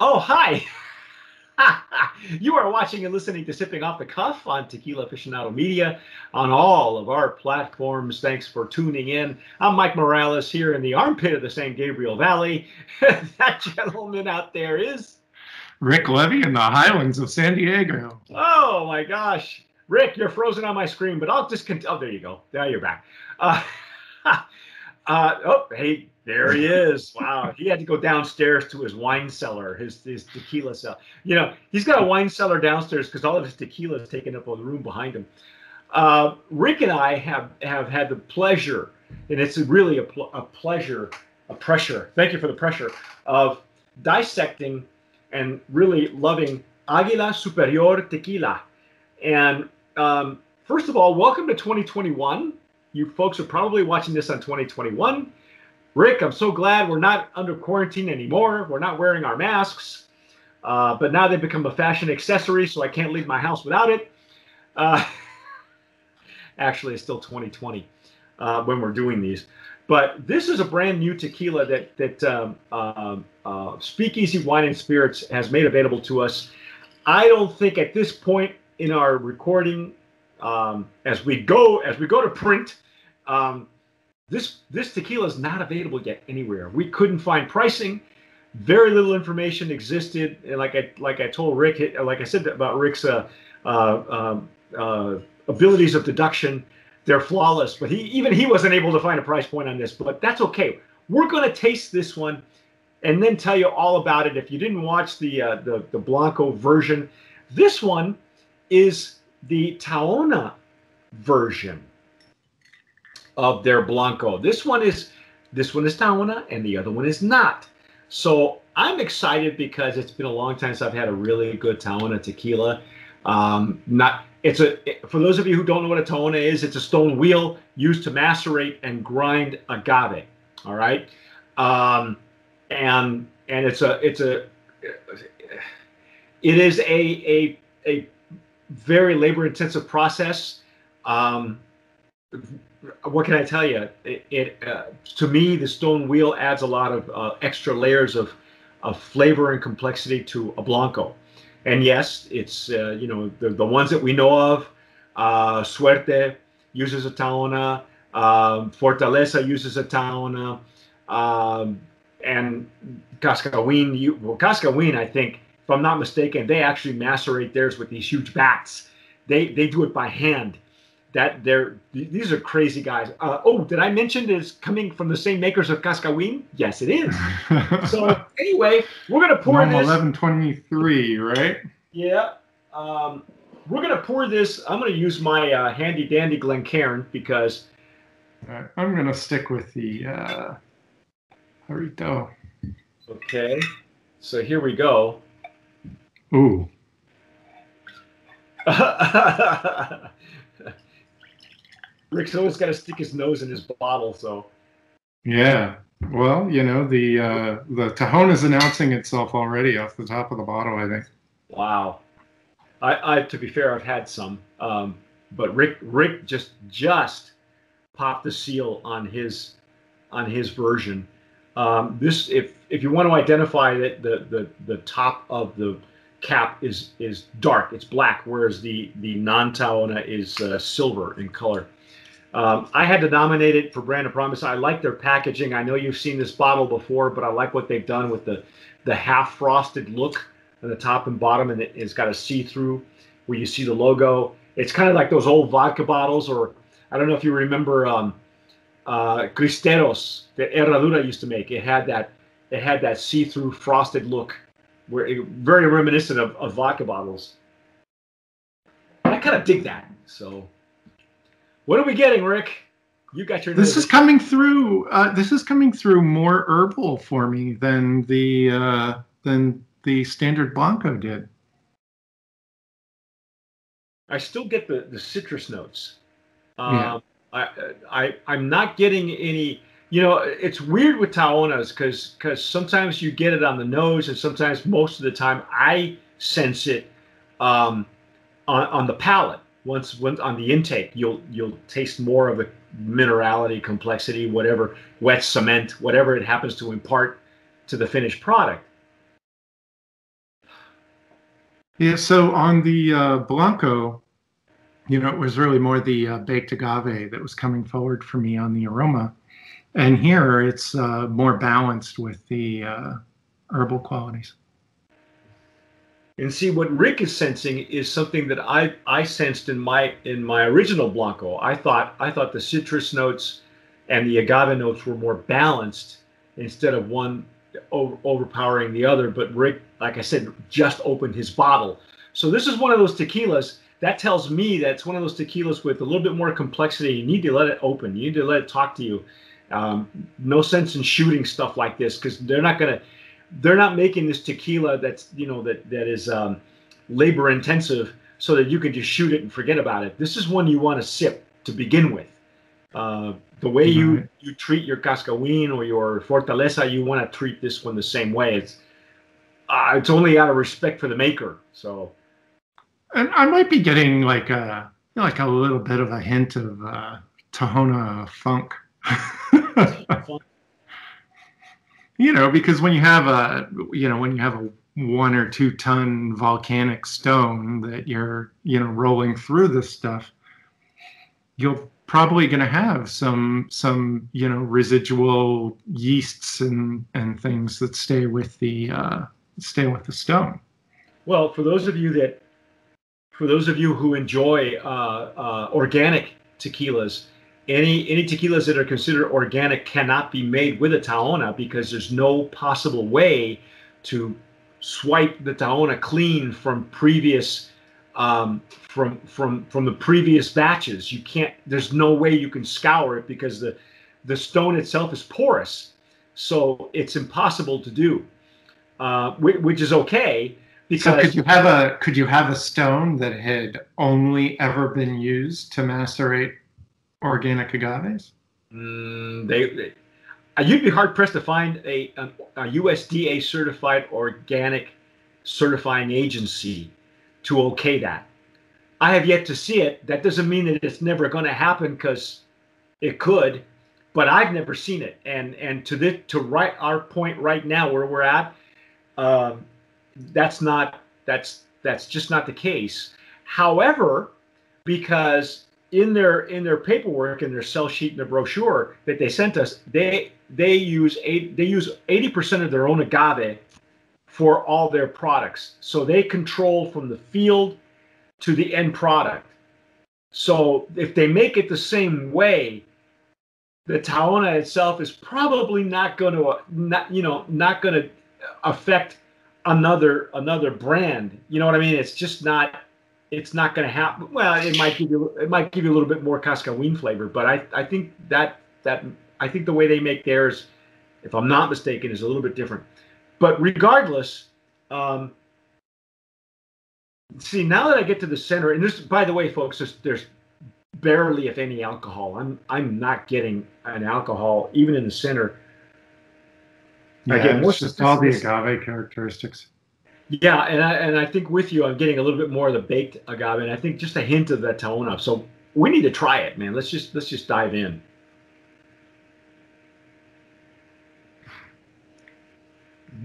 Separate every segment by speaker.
Speaker 1: Oh, hi. you are watching and listening to Sipping Off the Cuff on Tequila Aficionado Media on all of our platforms. Thanks for tuning in. I'm Mike Morales here in the armpit of the San Gabriel Valley. that gentleman out there is
Speaker 2: Rick Levy in the highlands of San Diego.
Speaker 1: Oh my gosh. Rick, you're frozen on my screen, but I'll just continue. Oh, there you go. Now you're back. Uh, uh, oh, hey, there he is. Wow. He had to go downstairs to his wine cellar, his, his tequila cellar. You know, he's got a wine cellar downstairs because all of his tequila is taken up on the room behind him. Uh, Rick and I have, have had the pleasure, and it's really a, pl- a pleasure, a pressure. Thank you for the pressure of dissecting and really loving Aguila Superior Tequila. And um, first of all, welcome to 2021. You folks are probably watching this on 2021. Rick, I'm so glad we're not under quarantine anymore. We're not wearing our masks, uh, but now they've become a fashion accessory, so I can't leave my house without it. Uh, actually, it's still 2020 uh, when we're doing these. But this is a brand new tequila that that um, uh, uh, Speakeasy Wine and Spirits has made available to us. I don't think at this point in our recording, um, as we go as we go to print, um, this this tequila is not available yet anywhere. We couldn't find pricing. Very little information existed, and like I like I told Rick, like I said about Rick's uh, uh, um, uh, abilities of deduction, they're flawless. But he even he wasn't able to find a price point on this. But that's okay. We're going to taste this one, and then tell you all about it. If you didn't watch the uh, the the Blanco version, this one is the Tahona version of their Blanco. This one is this one is Tahona and the other one is not. So I'm excited because it's been a long time since I've had a really good Tahona tequila. Um, not it's a for those of you who don't know what a Tahona is, it's a stone wheel used to macerate and grind agave. All right, um, and and it's a it's a it is a a a very labor intensive process. Um, what can I tell you? It, it uh, to me, the stone wheel adds a lot of uh, extra layers of of flavor and complexity to a blanco. And yes, it's uh, you know the, the ones that we know of. Uh, Suerte uses a Tahona. Um, Fortaleza uses a Tahona. Um, and Cascahuin, you, well, Cascahuin, I think, if I'm not mistaken, they actually macerate theirs with these huge bats. They they do it by hand that they're these are crazy guys. Uh, oh, did I mention it's coming from the same makers of Cascahuin? Yes, it is. so anyway, we're gonna pour
Speaker 2: Norm
Speaker 1: this.
Speaker 2: Eleven twenty three, right?
Speaker 1: Yeah. Um, we're gonna pour this. I'm gonna use my uh, handy dandy Glencairn because
Speaker 2: uh, I'm gonna stick with the uh, Jarrito.
Speaker 1: Okay. So here we go.
Speaker 2: Ooh.
Speaker 1: Rick's always got to stick his nose in his bottle, so.
Speaker 2: Yeah. Well, you know the uh, the Tahona is announcing itself already off the top of the bottle. I think.
Speaker 1: Wow. I, I to be fair, I've had some, um, but Rick Rick just just popped the seal on his on his version. Um, this if if you want to identify that the the the top of the cap is is dark, it's black, whereas the the non Tahona is uh, silver in color. Um, I had to nominate it for Brand of Promise. I like their packaging. I know you've seen this bottle before, but I like what they've done with the the half frosted look at the top and bottom, and it, has got a see through where you see the logo. It's kind of like those old vodka bottles, or I don't know if you remember um, uh, Cristeros that Herradura used to make. It had that it had that see through frosted look, where it, very reminiscent of, of vodka bottles. I kind of dig that. So. What are we getting, Rick? You got your.
Speaker 2: This is coming through. Uh, this is coming through more herbal for me than the uh, than the standard blanco did.
Speaker 1: I still get the the citrus notes. Um, yeah. I, I I'm not getting any. You know, it's weird with Tahonas because because sometimes you get it on the nose, and sometimes most of the time I sense it um, on on the palate once once on the intake, you'll you'll taste more of the minerality, complexity, whatever wet cement, whatever it happens to impart to the finished product.
Speaker 2: Yeah, so on the uh, Blanco, you know, it was really more the uh, baked agave that was coming forward for me on the aroma. And here it's uh, more balanced with the uh, herbal qualities.
Speaker 1: And see what Rick is sensing is something that I I sensed in my in my original Blanco. I thought I thought the citrus notes and the agave notes were more balanced instead of one over, overpowering the other. But Rick, like I said, just opened his bottle. So this is one of those tequilas that tells me that it's one of those tequilas with a little bit more complexity. You need to let it open. You need to let it talk to you. Um, no sense in shooting stuff like this because they're not gonna they're not making this tequila that's you know that that is um, labor intensive so that you can just shoot it and forget about it. This is one you want to sip to begin with. Uh, the way you mm-hmm. you treat your cascahuin or your fortaleza, you want to treat this one the same way. It's uh, it's only out of respect for the maker. So,
Speaker 2: and I might be getting like a like a little bit of a hint of uh, Tahona funk. you know, because when you have a you know when you have a one or two ton volcanic stone that you're you know rolling through this stuff, you're probably going to have some some you know residual yeasts and and things that stay with the uh, stay with the stone.
Speaker 1: Well, for those of you that for those of you who enjoy uh, uh, organic tequilas, any any tequilas that are considered organic cannot be made with a tahona because there's no possible way to swipe the tahona clean from previous um, from from from the previous batches. You can't. There's no way you can scour it because the the stone itself is porous, so it's impossible to do. Uh, which is okay because
Speaker 2: so could you have a could you have a stone that had only ever been used to macerate organic agaves?
Speaker 1: Mm, they, they uh, you'd be hard pressed to find a, a, a USDA certified organic certifying agency to okay that. I have yet to see it. That doesn't mean that it's never going to happen because it could, but I've never seen it. And and to the to right our point right now where we're at, um, that's not that's that's just not the case. However, because in their in their paperwork in their sell sheet in the brochure that they sent us, they they use eight they use eighty percent of their own agave for all their products. So they control from the field to the end product. So if they make it the same way, the Tahona itself is probably not going to not you know not going to affect another another brand. You know what I mean? It's just not it's not going to happen. Well, it might give you it might give you a little bit more Cascahuin flavor, but I I think that that I think the way they make theirs, if I'm not mistaken, is a little bit different. But regardless, um, see now that I get to the center, and this, by the way, folks, there's, there's barely, if any, alcohol. I'm I'm not getting an alcohol even in the center.
Speaker 2: Yeah, Again, it's just all the agave characteristics.
Speaker 1: Yeah, and I and I think with you, I'm getting a little bit more of the baked agave, and I think just a hint of that tone. So we need to try it, man. Let's just let's just dive in.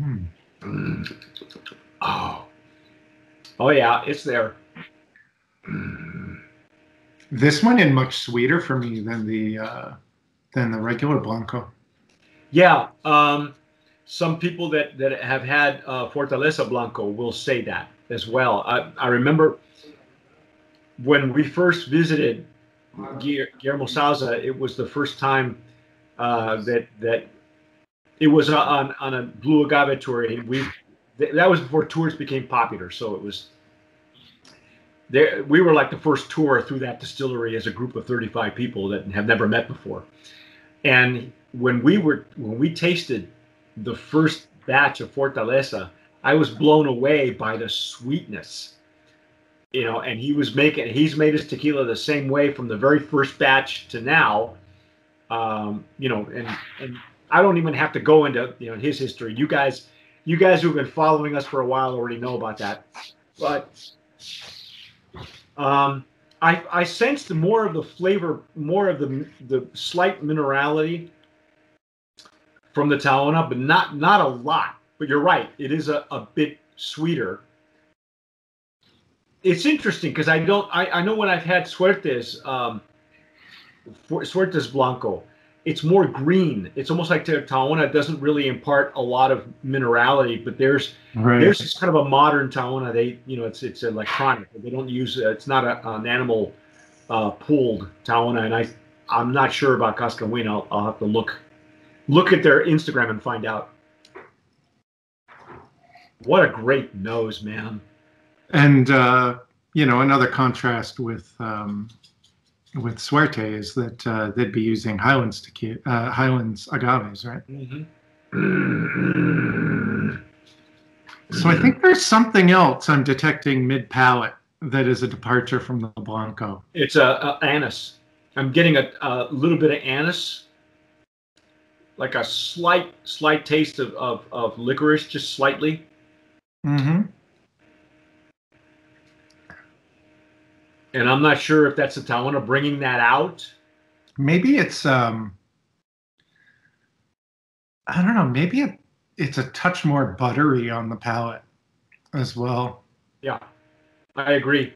Speaker 1: Mm. Oh. Oh yeah, it's there.
Speaker 2: This one is much sweeter for me than the uh, than the regular blanco.
Speaker 1: Yeah, um, some people that that have had uh, Fortaleza Blanco will say that as well. I, I remember when we first visited Guillermo Sauza, it was the first time uh, that that it was on on a blue agave tour. We that was before tours became popular, so it was there. We were like the first tour through that distillery as a group of 35 people that have never met before. And when we were when we tasted the first batch of Fortaleza, I was blown away by the sweetness. You know, and he was making he's made his tequila the same way from the very first batch to now. Um, you know, and and I don't even have to go into you know his history. You guys, you guys who've been following us for a while already know about that. But um, I I sensed more of the flavor, more of the the slight minerality from the Tahona, but not not a lot. But you're right, it is a, a bit sweeter. it's interesting because I don't. I, I know when I've had Suertes, um, Suertes Blanco, it's more green. It's almost like Tahona doesn't really impart a lot of minerality, but there's
Speaker 2: Right.
Speaker 1: there's kind of a modern Tahona. They you know it's it's electronic. They don't use uh, it's not a, an animal uh, pooled Tahona, and I I'm not sure about Cascahuina. I'll, I'll have to look look at their Instagram and find out. What a great nose, man.
Speaker 2: And uh, you know, another contrast with um, with Suerte is that uh, they'd be using Highlands tequila, uh, Highlands agaves, right? So I think there's something else I'm detecting mid palate that is a departure from the Blanco.
Speaker 1: It's a, a anise. I'm getting a, a little bit of anise, like a slight slight taste of, of, of licorice, just slightly.
Speaker 2: Mm-hmm.
Speaker 1: And I'm not sure if that's the Tahona bringing that out.
Speaker 2: Maybe it's um, I don't know. Maybe it, it's a touch more buttery on the palate as well.
Speaker 1: Yeah, I agree.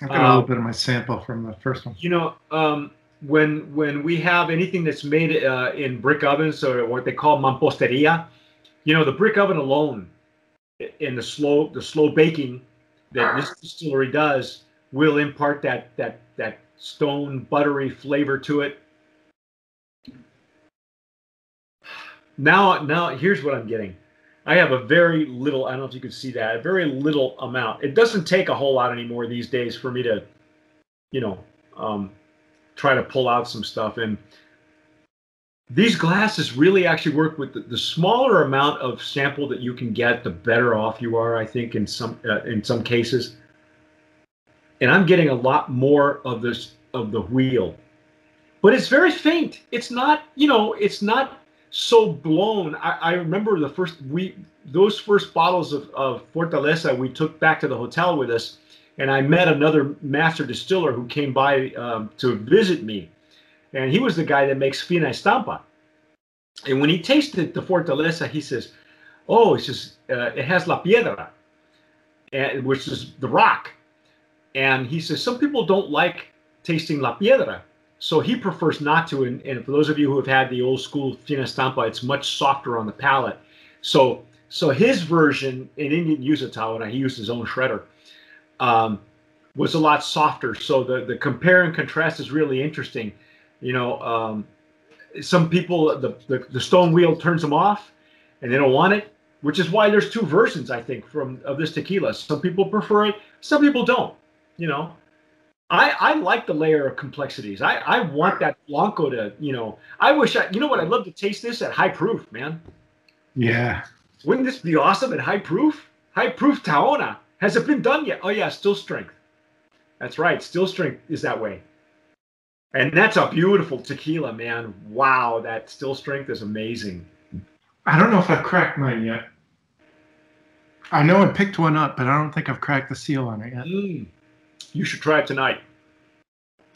Speaker 2: I've got a
Speaker 1: Uh,
Speaker 2: little bit of my sample from the first one.
Speaker 1: You know, um, when when we have anything that's made uh, in brick ovens or what they call mamposteria, you know, the brick oven alone, in the slow the slow baking that this distillery does, will impart that that that stone buttery flavor to it. Now, now here's what I'm getting. I have a very little. I don't know if you can see that. A very little amount. It doesn't take a whole lot anymore these days for me to, you know, um, try to pull out some stuff. And these glasses really actually work with the, the smaller amount of sample that you can get, the better off you are. I think in some uh, in some cases. And I'm getting a lot more of this of the wheel, but it's very faint. It's not, you know, it's not so blown. I, I remember the first we those first bottles of, of Fortaleza we took back to the hotel with us, and I met another master distiller who came by um, to visit me, and he was the guy that makes Fina Estampa. And when he tasted the Fortaleza, he says, "Oh, it's just uh, it has la piedra, and, which is the rock." And he says some people don't like tasting la piedra, so he prefers not to. And, and for those of you who have had the old school Fina Estampa, it's much softer on the palate. So so his version, and he didn't use a Tahona, he used his own shredder, um, was a lot softer. So the, the compare and contrast is really interesting. You know, um, some people, the, the, the stone wheel turns them off and they don't want it, which is why there's two versions, I think, from of this tequila. Some people prefer it, some people don't. You know, I, I like the layer of complexities. I, I want that Blanco to, you know, I wish I, you know what, I'd love to taste this at high proof, man.
Speaker 2: Yeah.
Speaker 1: Wouldn't this be awesome at high proof? High proof Tahona. Has it been done yet? Oh, yeah, still strength. That's right, still strength is that way. And that's a beautiful tequila, man. Wow, that still strength is amazing.
Speaker 2: I don't know if I've cracked mine yet. I know I picked one up, but I don't think I've cracked the seal on it yet.
Speaker 1: Mm. You should try it tonight.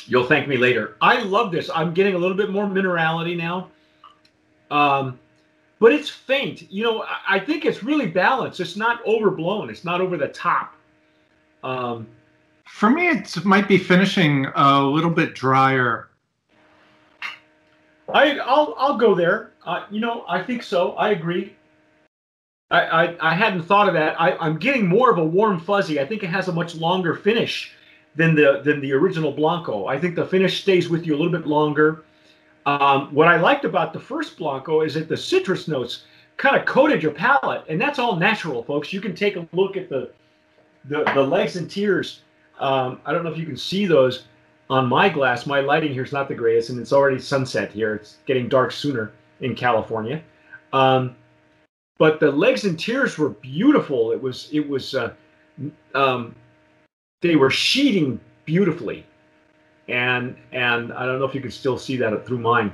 Speaker 1: You'll thank me later. I love this. I'm getting a little bit more minerality now. Um, but it's faint. You know, I, I think it's really balanced. It's not overblown. It's not over the top. Um,
Speaker 2: For me, it might be finishing a little bit drier.
Speaker 1: I, I'll, I'll go there. Uh, you know, I think so. I agree. I, I, I hadn't thought of that. I, I'm getting more of a warm fuzzy. I think it has a much longer finish than the than the original Blanco. I think the finish stays with you a little bit longer. Um, what I liked about the first Blanco is that the citrus notes kind of coated your palate, and that's all natural, folks. You can take a look at the the, the legs and tears. Um, I don't know if you can see those on my glass. My lighting here is not the greatest, and it's already sunset here. It's getting dark sooner in California. Um, but the legs and tears were beautiful. It was it was uh, um, they were sheeting beautifully, and and I don't know if you can still see that through mine.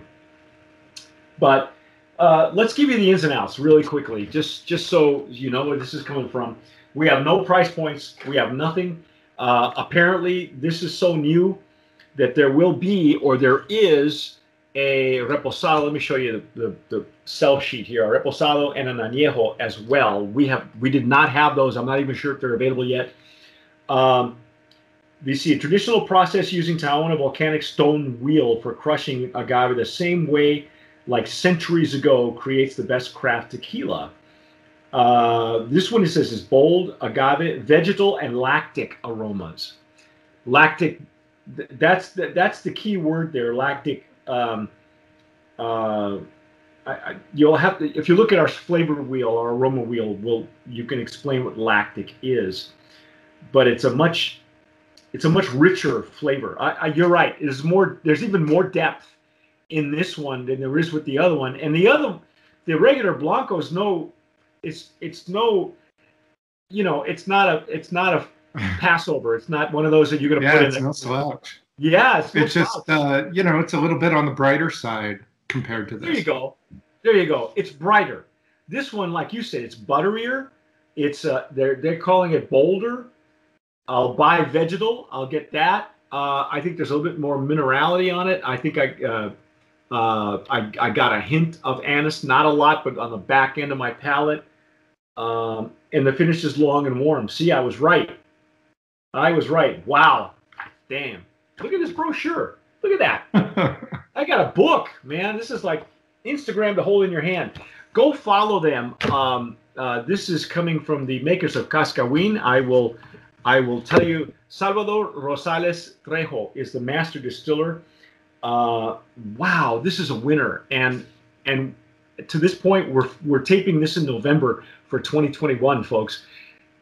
Speaker 1: But uh, let's give you the ins and outs really quickly, just just so you know where this is coming from. We have no price points. We have nothing. Uh, apparently, this is so new that there will be or there is a reposado. Let me show you the, the, the sell sheet here. A reposado and an añejo as well. We have we did not have those. I'm not even sure if they're available yet. Um, we see a traditional process using Tahona volcanic stone wheel for crushing agave the same way like centuries ago creates the best craft tequila. Uh, this one it says is bold, agave, vegetal, and lactic aromas. Lactic, th- that's the, that's the key word there. Lactic. Um, uh, I, I, you'll have to if you look at our flavor wheel, our aroma wheel, will you can explain what lactic is, but it's a much it's a much richer flavor. I, you're right. There's more. There's even more depth in this one than there is with the other one. And the other, the regular Blanco is no it's it's no, you know, it's not a it's not a Passover. It's not one of those that you're going to
Speaker 2: yeah,
Speaker 1: put in. Yeah, it's.
Speaker 2: No slouch.
Speaker 1: Yeah, it's,
Speaker 2: it's just uh, you know it's a little bit on the brighter side compared to this.
Speaker 1: There you go. There you go. It's brighter. This one, like you said, it's butterier. It's uh, they're they're calling it bolder. I'll buy vegetal. I'll get that. Uh, I think there's a little bit more minerality on it. I think I, uh, uh, I I got a hint of anise, not a lot, but on the back end of my palate. Um, and the finish is long and warm. See, I was right. I was right. Wow. Damn. Look at this brochure. Look at that. I got a book, man. This is like Instagram to hold in your hand. Go follow them. Um, uh, this is coming from the makers of Cascahuin. I will, I will tell you, Salvador Rosales Trejo is the master distiller. Uh, wow, this is a winner. And and to this point, we're we're taping this in November for 2021, folks.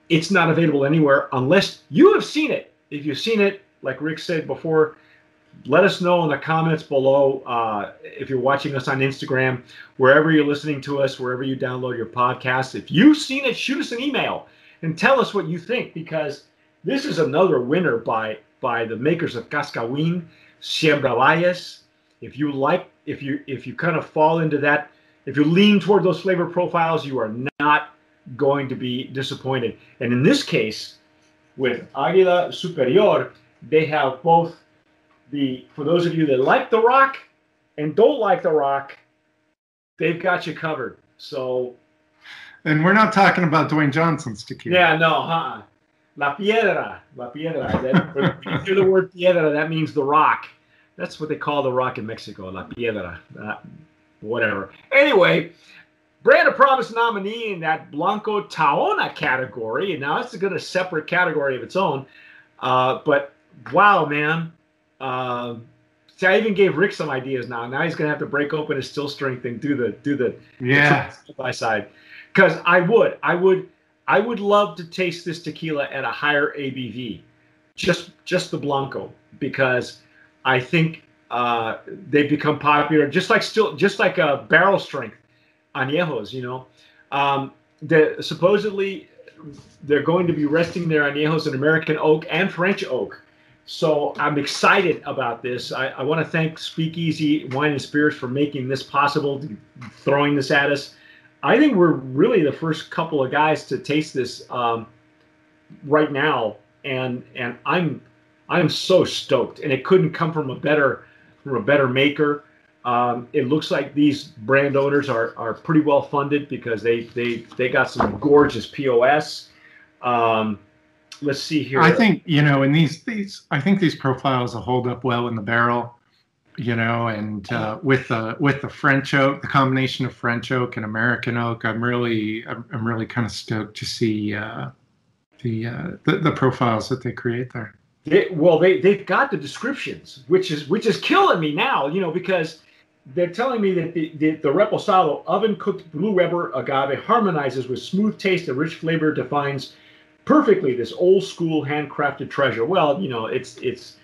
Speaker 1: It's not available anywhere unless you have seen it. If you've seen it, like Rick said before, let us know in the comments below. Uh, if you're watching us on Instagram, wherever you're listening to us, wherever you download your podcast, if you've seen it, shoot us an email and tell us what you think because this is another winner by by the makers of Cascahuin, Siembra Valles. If you like, if you if you kind of fall into that, if you lean toward those flavor profiles, you are not going to be disappointed. And in this case, with Aguila Superior, they have both the, for those of you that like the rock and don't like the rock, they've got you covered. So.
Speaker 2: And we're not talking about Dwayne Johnson's tequila.
Speaker 1: Yeah, no, huh? La Piedra. La Piedra. That, when you hear the word piedra, that means the rock. That's what they call the rock in Mexico, La Piedra. Uh, whatever. Anyway, Brand of Promise nominee in that Blanco Tahona category. And now it's got a separate category of its own. Uh, but wow, man. Uh, see, I even gave Rick some ideas now. Now he's gonna have to break open his still strength and do the do the
Speaker 2: yeah
Speaker 1: by side. Because I would, I would, I would love to taste this tequila at a higher ABV, just just the Blanco, because I think uh, they've become popular, just like still, just like a barrel strength añejos. You know, um, the supposedly they're going to be resting their añejos in American oak and French oak. So I'm excited about this. I, I want to thank Speakeasy Wine and Spirits for making this possible, throwing this at us. I think we're really the first couple of guys to taste this um, right now, and and I'm I'm so stoked. And it couldn't come from a better from a better maker. Um, it looks like these brand owners are, are pretty well funded because they they they got some gorgeous POS. Um, let's see here.
Speaker 2: I think you know, in these these, I think these profiles will hold up well in the barrel. You know, and uh, with the with the French oak, the combination of French oak and American oak, I'm really I'm, I'm really kind of stoked to see uh, the, uh, the the profiles that they create there.
Speaker 1: They, well, they they've got the descriptions, which is which is killing me now. You know, because they're telling me that the, the, the reposado oven cooked blue Weber agave harmonizes with smooth taste and rich flavor defines perfectly this old school handcrafted treasure. Well, you know, it's it's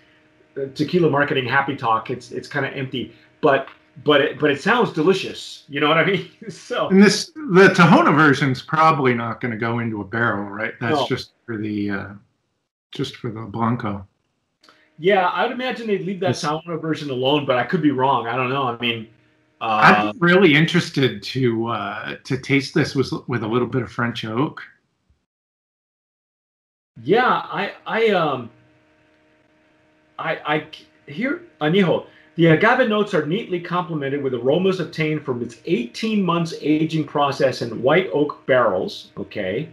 Speaker 1: tequila marketing happy talk. It's it's kind of empty, but but it but it sounds delicious. You know what I mean? so
Speaker 2: and this the Tahona version is probably not going to go into a barrel, right? That's no. just for the uh, just for the blanco.
Speaker 1: Yeah, I'd imagine they'd leave that Tahona version alone, but I could be wrong. I don't know. I mean,
Speaker 2: uh, I'm really interested to uh, to taste this with with a little bit of French oak.
Speaker 1: Yeah, I I um I I here Añejo. The agave notes are neatly complemented with aromas obtained from its 18 months aging process in white oak barrels. Okay.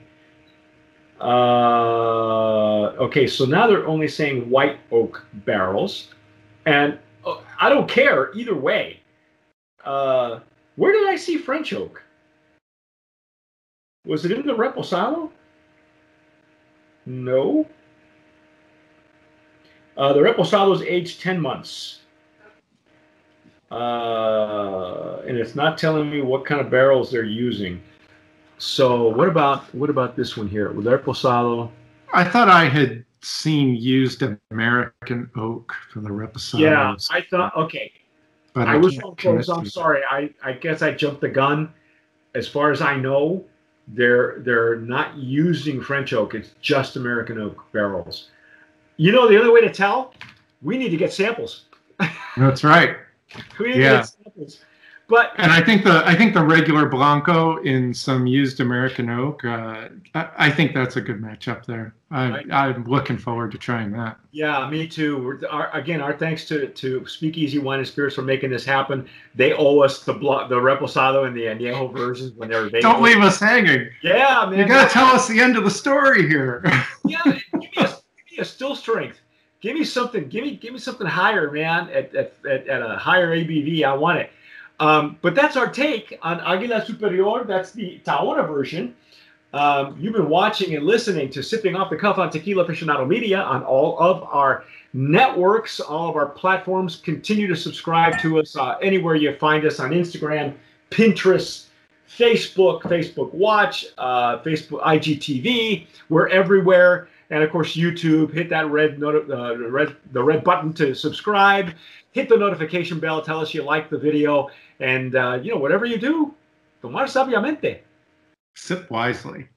Speaker 1: Uh, okay, so now they're only saying white oak barrels, and uh, I don't care either way. Uh, where did I see French oak? Was it in the Reposado? No. Uh, the Reposado is aged 10 months. Uh, and it's not telling me what kind of barrels they're using. So what about what about this one here? With Reposado?
Speaker 2: I thought I had seen used American oak for the Reposado.
Speaker 1: Yeah, I thought okay.
Speaker 2: but
Speaker 1: I, was wrong, folks. I'm sorry. I, I guess I jumped the gun. As far as I know, they're they're not using French oak. It's just American oak barrels. You know the other way to tell? We need to get samples.
Speaker 2: That's right.
Speaker 1: We need to
Speaker 2: Yeah.
Speaker 1: get samples. But
Speaker 2: And I think the I think the regular Blanco in some used American oak. Uh, I, I think that's a good matchup there. I, I'm looking forward to trying that.
Speaker 1: yeah, me too. Our, again, our thanks to to Speakeasy Wine and Spirits for making this happen. They owe us the blo- the Reposado and the Añejo versions when they're available.
Speaker 2: Don't leave us hanging.
Speaker 1: Yeah, man.
Speaker 2: You gotta tell us the end of the story here.
Speaker 1: yeah, still strength. Give me something. Give me give me something higher, man. At at, at, at a higher ABV, I want it. Um, but that's our take on Aguila Superior. That's the Tahona version. Um, you've been watching and listening to Sipping Off the Cuff on Tequila Aficionado Media on all of our networks, all of our platforms. Continue to subscribe to us uh, anywhere you find us on Instagram, Pinterest, Facebook, Facebook Watch, uh, Facebook IGTV. We're everywhere, and of course YouTube. Hit that red uh, red the red button to subscribe. Hit the notification bell. Tell us you like the video, and uh, you know whatever you do, tomar sabiamente.
Speaker 2: Sip wisely.